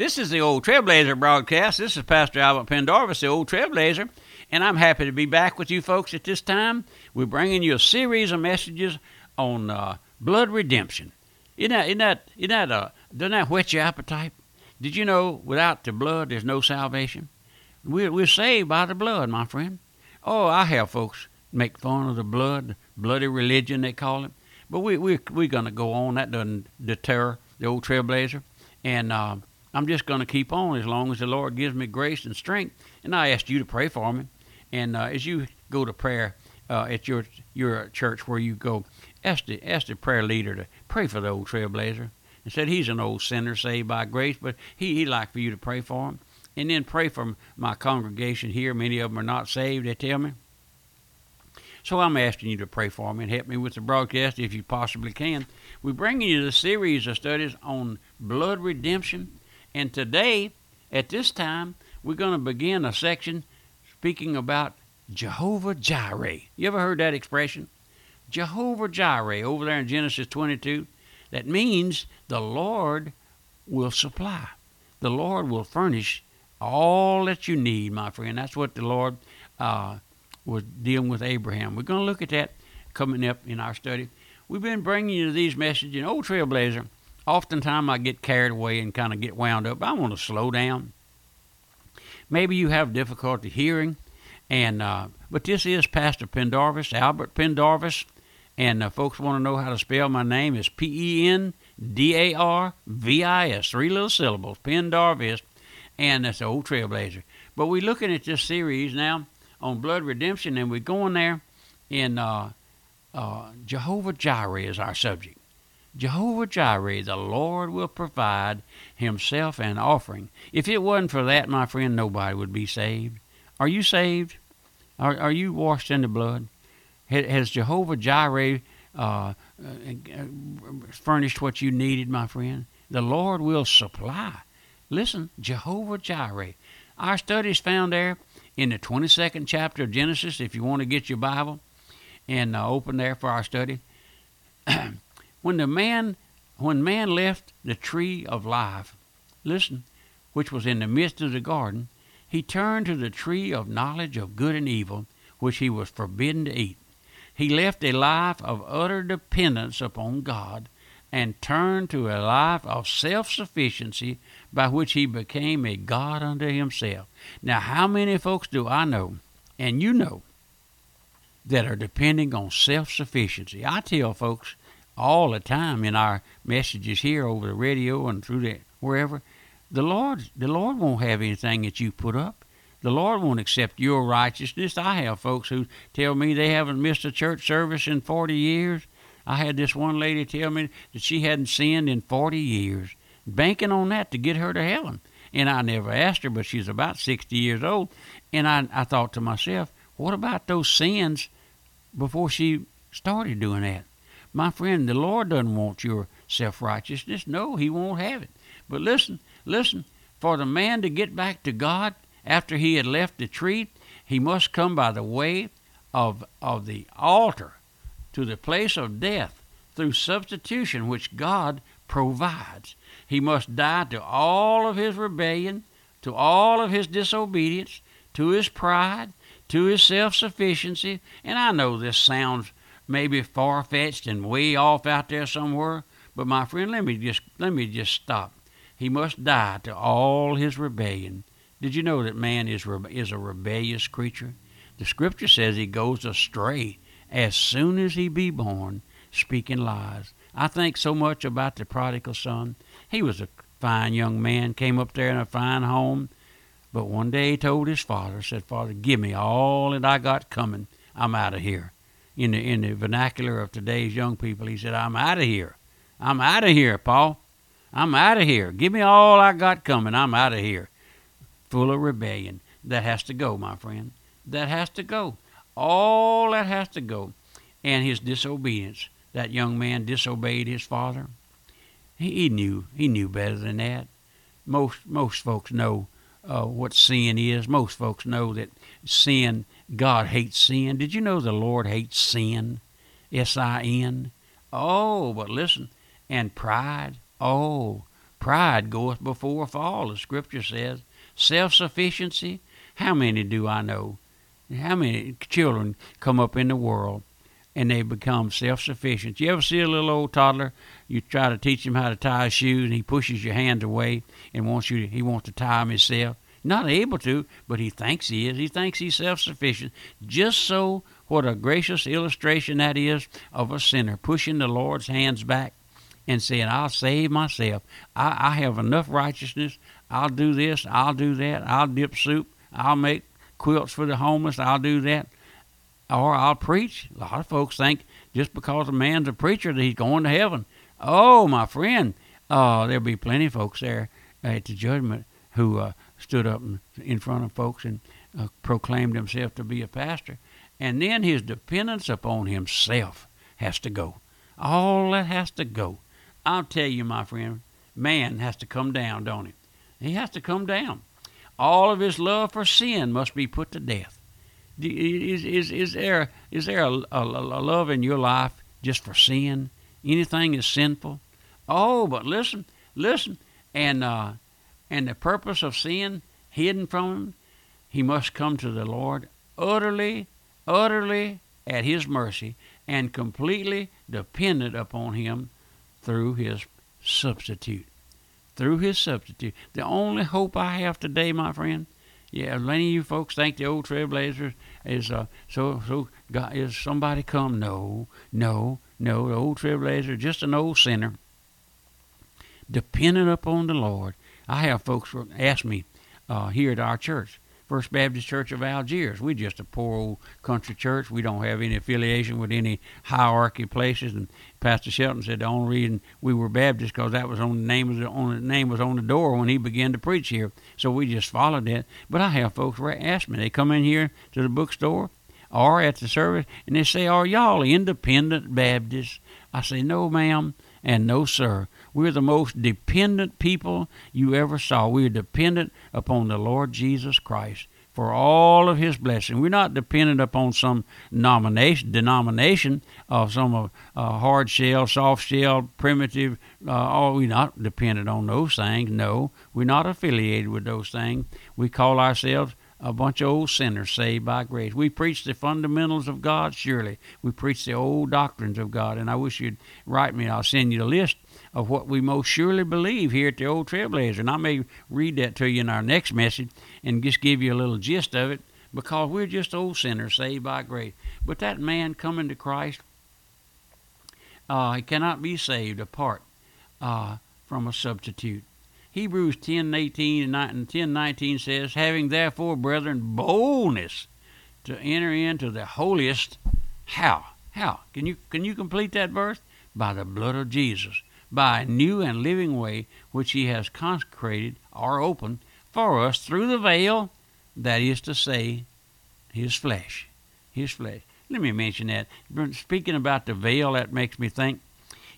This is the Old Trailblazer broadcast. This is Pastor Albert Pendarvis, the Old Trailblazer, and I'm happy to be back with you folks at this time. We're bringing you a series of messages on uh, blood redemption. Isn't that, isn't that, isn't that, uh, doesn't that whet your appetite? Did you know without the blood there's no salvation? We're, we're saved by the blood, my friend. Oh, I have folks make fun of the blood, bloody religion they call it. But we, we, we're going to go on. That doesn't deter the old trailblazer. And uh, I'm just going to keep on as long as the Lord gives me grace and strength. And I asked you to pray for me. And uh, as you go to prayer uh, at your your church where you go, ask the, ask the prayer leader to pray for the old trailblazer. And said he's an old sinner saved by grace, but he, he'd like for you to pray for him. And then pray for my congregation here. Many of them are not saved, they tell me. So I'm asking you to pray for me and help me with the broadcast if you possibly can. We're bringing you the series of studies on blood redemption and today, at this time, we're going to begin a section speaking about Jehovah Jireh. You ever heard that expression? Jehovah Jireh over there in Genesis 22. That means the Lord will supply. The Lord will furnish all that you need, my friend. That's what the Lord uh, was dealing with Abraham. We're going to look at that coming up in our study. We've been bringing you these messages. Old Trailblazer oftentimes I get carried away and kind of get wound up. I want to slow down. Maybe you have difficulty hearing, and uh, but this is Pastor Pendarvis, Albert Pendarvis, and uh, folks want to know how to spell my name. It's P E N D A R V I S, three little syllables, Pendarvis, and that's the old trailblazer. But we're looking at this series now on blood redemption, and we're going there in uh, uh Jehovah Jireh is our subject. Jehovah Jireh, the Lord will provide himself an offering. If it wasn't for that, my friend, nobody would be saved. Are you saved? Are, are you washed in the blood? Has Jehovah Jireh uh, uh, furnished what you needed, my friend? The Lord will supply. Listen, Jehovah Jireh. Our studies found there in the 22nd chapter of Genesis, if you want to get your Bible and uh, open there for our study. When the man when man left the tree of life, listen, which was in the midst of the garden, he turned to the tree of knowledge of good and evil, which he was forbidden to eat. He left a life of utter dependence upon God and turned to a life of self sufficiency by which he became a God unto himself. Now, how many folks do I know, and you know, that are depending on self sufficiency? I tell folks, all the time in our messages here over the radio and through the wherever. The Lord, the Lord won't have anything that you put up. The Lord won't accept your righteousness. I have folks who tell me they haven't missed a church service in 40 years. I had this one lady tell me that she hadn't sinned in 40 years, banking on that to get her to heaven. And I never asked her, but she's about 60 years old. And I, I thought to myself, what about those sins before she started doing that? My friend, the Lord doesn't want your self righteousness. No, He won't have it. But listen, listen, for the man to get back to God after he had left the tree, he must come by the way of, of the altar to the place of death through substitution, which God provides. He must die to all of his rebellion, to all of his disobedience, to his pride, to his self sufficiency. And I know this sounds maybe far fetched and way off out there somewhere. But my friend, let me just let me just stop. He must die to all his rebellion. Did you know that man is is a rebellious creature? The scripture says he goes astray as soon as he be born, speaking lies. I think so much about the prodigal son. He was a fine young man, came up there in a fine home, but one day he told his father, said, Father, give me all that I got coming. I'm out of here in the in the vernacular of today's young people, he said, "I'm out of here. I'm out of here, Paul. I'm out of here. Give me all I got coming. I'm out of here." Full of rebellion. That has to go, my friend. That has to go. All that has to go. And his disobedience. That young man disobeyed his father. He, he knew. He knew better than that. Most most folks know uh, what sin is. Most folks know that sin God hates sin. Did you know the Lord hates sin? S I N. Oh, but listen, and pride. Oh, Pride goeth before a fall, the scripture says. Self sufficiency. How many do I know? How many children come up in the world and they become self sufficient? You ever see a little old toddler? You try to teach him how to tie his shoes and he pushes your hands away and wants you to, he wants to tie them himself. Not able to, but he thinks he is. He thinks he's self sufficient. Just so what a gracious illustration that is of a sinner pushing the Lord's hands back and saying, I'll save myself. I, I have enough righteousness. I'll do this. I'll do that. I'll dip soup. I'll make quilts for the homeless. I'll do that. Or I'll preach. A lot of folks think just because a man's a preacher that he's going to heaven. Oh, my friend, uh, there'll be plenty of folks there at the judgment who uh, stood up in front of folks and uh, proclaimed himself to be a pastor. And then his dependence upon himself has to go. All that has to go. I'll tell you, my friend, man has to come down, don't he? He has to come down. All of his love for sin must be put to death. Is, is, is there, is there a, a, a love in your life just for sin? Anything is sinful? Oh, but listen, listen, and uh, and the purpose of sin hidden from him, he must come to the Lord utterly, utterly at his mercy and completely dependent upon him through his substitute through his substitute. The only hope I have today, my friend, yeah, many of you folks think the old trailblazers is uh, so so God, is somebody come? No, no, no. The old trailblazer just an old sinner, dependent upon the Lord. I have folks ask me uh, here at our church, First Baptist Church of Algiers. We're just a poor old country church. We don't have any affiliation with any hierarchy places. And Pastor Shelton said the only reason we were Baptist because that was on the name was on the name was on the door when he began to preach here. So we just followed that. But I have folks ask me. They come in here to the bookstore or at the service and they say, "Are y'all independent Baptists?" I say, "No, ma'am." and no, sir. We're the most dependent people you ever saw. We're dependent upon the Lord Jesus Christ for all of his blessing. We're not dependent upon some nomination, denomination of some uh, hard shell, soft shell, primitive. Uh, oh, we're not dependent on those things. No, we're not affiliated with those things. We call ourselves a bunch of old sinners saved by grace. We preach the fundamentals of God, surely. We preach the old doctrines of God, and I wish you'd write me. I'll send you the list of what we most surely believe here at the Old Trailblazer. And I may read that to you in our next message and just give you a little gist of it because we're just old sinners saved by grace. But that man coming to Christ, uh, he cannot be saved apart uh, from a substitute. Hebrews 10 18 and 10 19 says, Having therefore, brethren, boldness to enter into the holiest. How? How? Can you, can you complete that verse? By the blood of Jesus, by a new and living way which he has consecrated or opened for us through the veil, that is to say, his flesh. His flesh. Let me mention that. Speaking about the veil, that makes me think.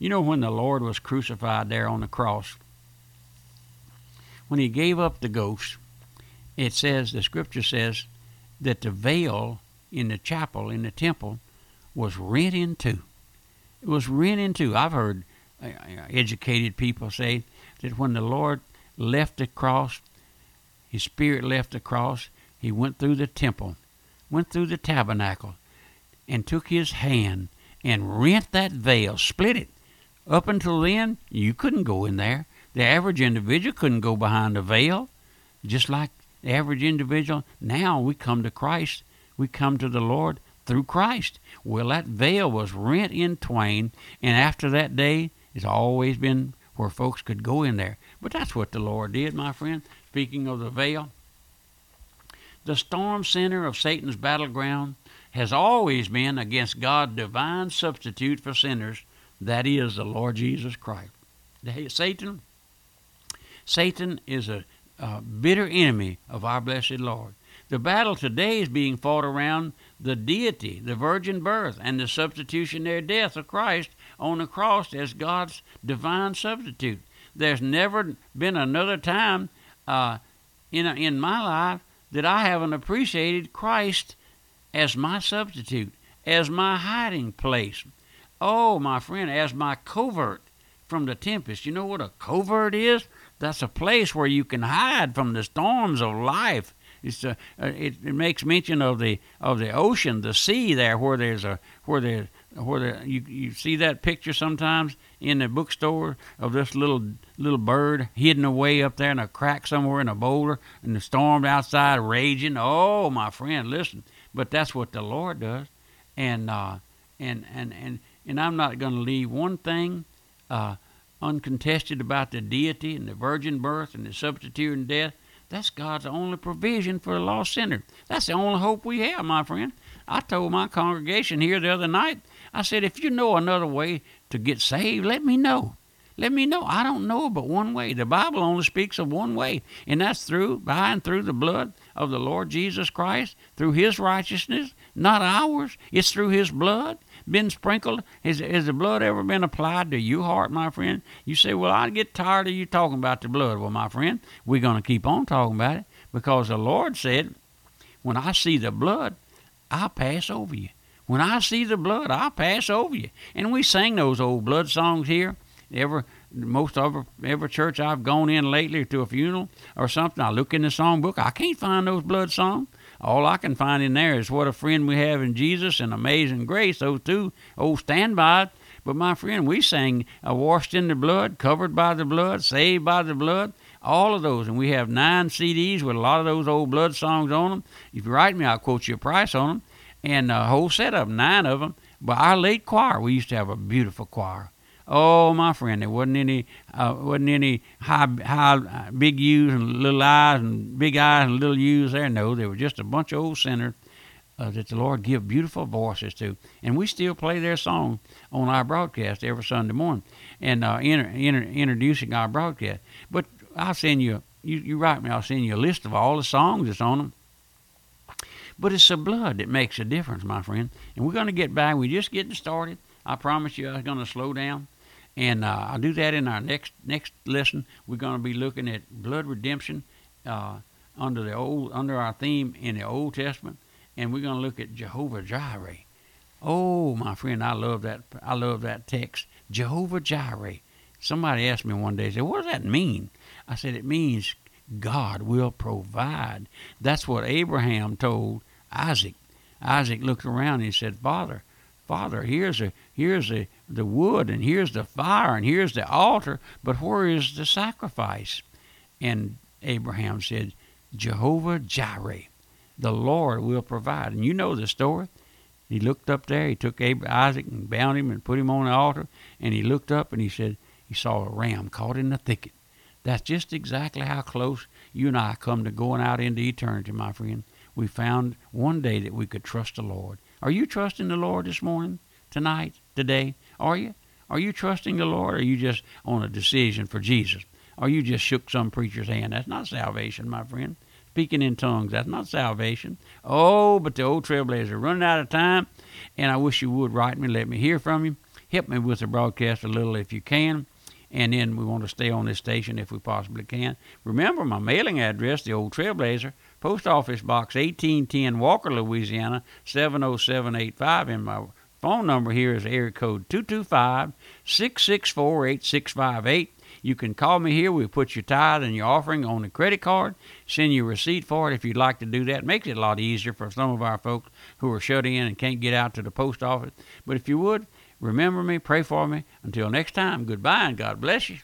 You know, when the Lord was crucified there on the cross, when he gave up the ghost, it says, the scripture says, that the veil in the chapel, in the temple, was rent in two. It was rent in two. I've heard uh, uh, educated people say that when the Lord left the cross, his spirit left the cross, he went through the temple, went through the tabernacle, and took his hand and rent that veil, split it. Up until then, you couldn't go in there. The average individual couldn't go behind a veil, just like the average individual. Now we come to Christ. We come to the Lord through Christ. Well, that veil was rent in twain, and after that day, it's always been where folks could go in there. But that's what the Lord did, my friend. Speaking of the veil, the storm center of Satan's battleground has always been against God's divine substitute for sinners, that is, the Lord Jesus Christ. Satan Satan is a, a bitter enemy of our blessed Lord. The battle today is being fought around the deity, the virgin birth, and the substitutionary death of Christ on the cross as God's divine substitute. There's never been another time uh, in, in my life that I haven't appreciated Christ as my substitute, as my hiding place. Oh, my friend, as my covert from the tempest. You know what a covert is? That's a place where you can hide from the storms of life. It's a, uh, it, it makes mention of the of the ocean, the sea there, where there's a where there where the, you you see that picture sometimes in the bookstore of this little little bird hidden away up there in a crack somewhere in a boulder, and the storm outside raging. Oh, my friend, listen. But that's what the Lord does, and uh, and and and and I'm not going to leave one thing uh, uncontested about the deity and the virgin birth and the substituting death. That's God's only provision for a lost sinner. That's the only hope we have, my friend. I told my congregation here the other night, I said, if you know another way to get saved, let me know. Let me know. I don't know but one way. The Bible only speaks of one way, and that's through, by and through the blood of the Lord Jesus Christ, through His righteousness, not ours. It's through His blood been sprinkled? Has, has the blood ever been applied to your heart, my friend? You say, Well, I get tired of you talking about the blood. Well, my friend, we're going to keep on talking about it because the Lord said, When I see the blood, I'll pass over you. When I see the blood, I'll pass over you. And we sing those old blood songs here. Ever most of every church I've gone in lately to a funeral or something, I look in the songbook. I can't find those blood songs. All I can find in there is what a friend we have in Jesus and amazing grace. Those two old standby. But my friend, we sang uh, washed in the blood, covered by the blood, saved by the blood. All of those, and we have nine CDs with a lot of those old blood songs on them. If you write me, I'll quote you a price on them, and a whole set of them, nine of them. But our late choir, we used to have a beautiful choir. Oh, my friend, there wasn't any, uh, wasn't any high, high, big U's and little I's and big I's and little U's there. No, they were just a bunch of old sinners uh, that the Lord give beautiful voices to, and we still play their song on our broadcast every Sunday morning, and uh, inter, inter, introducing our broadcast. But I'll send you, you, you write me, I'll send you a list of all the songs that's on them. But it's the blood that makes a difference, my friend. And we're going to get back. We're just getting started. I promise you, I'm going to slow down. And uh, I'll do that in our next next lesson. We're going to be looking at blood redemption uh, under the old under our theme in the Old Testament, and we're going to look at Jehovah Jireh. Oh, my friend, I love that. I love that text, Jehovah Jireh. Somebody asked me one day, said, "What does that mean?" I said, "It means God will provide." That's what Abraham told Isaac. Isaac looked around and he said, "Father, Father, here's a here's a the wood and here's the fire and here's the altar, but where is the sacrifice? And Abraham said, Jehovah Jireh, the Lord will provide. And you know the story. He looked up there, he took Isaac and bound him and put him on the altar, and he looked up and he said, he saw a ram caught in the thicket. That's just exactly how close you and I come to going out into eternity, my friend. We found one day that we could trust the Lord. Are you trusting the Lord this morning, tonight, today? Are you? Are you trusting the Lord or are you just on a decision for Jesus? Or you just shook some preacher's hand? That's not salvation, my friend. Speaking in tongues, that's not salvation. Oh, but the old trailblazer running out of time, and I wish you would write me, let me hear from you. Help me with the broadcast a little if you can. And then we want to stay on this station if we possibly can. Remember my mailing address, the old Trailblazer, Post Office Box 1810, Walker, Louisiana 70785, and my Phone number here is area code 225 664 8658. You can call me here. We'll put your tithe and your offering on the credit card, send you a receipt for it if you'd like to do that. Makes it a lot easier for some of our folks who are shut in and can't get out to the post office. But if you would, remember me, pray for me. Until next time, goodbye and God bless you.